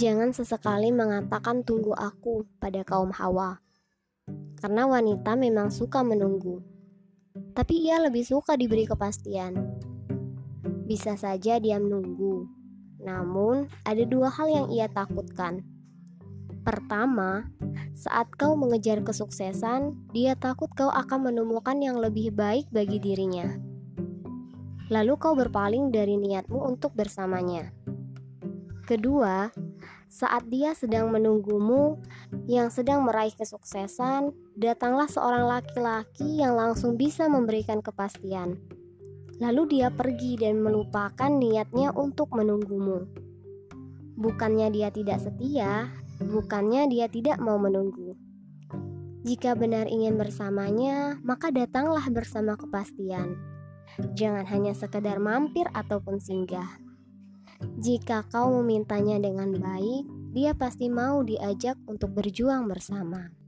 Jangan sesekali mengatakan tunggu aku pada kaum hawa. Karena wanita memang suka menunggu. Tapi ia lebih suka diberi kepastian. Bisa saja dia menunggu. Namun, ada dua hal yang ia takutkan. Pertama, saat kau mengejar kesuksesan, dia takut kau akan menemukan yang lebih baik bagi dirinya. Lalu kau berpaling dari niatmu untuk bersamanya. Kedua, saat dia sedang menunggumu yang sedang meraih kesuksesan, datanglah seorang laki-laki yang langsung bisa memberikan kepastian. Lalu dia pergi dan melupakan niatnya untuk menunggumu. Bukannya dia tidak setia, bukannya dia tidak mau menunggu. Jika benar ingin bersamanya, maka datanglah bersama kepastian. Jangan hanya sekedar mampir ataupun singgah. Jika kau memintanya dengan baik, dia pasti mau diajak untuk berjuang bersama.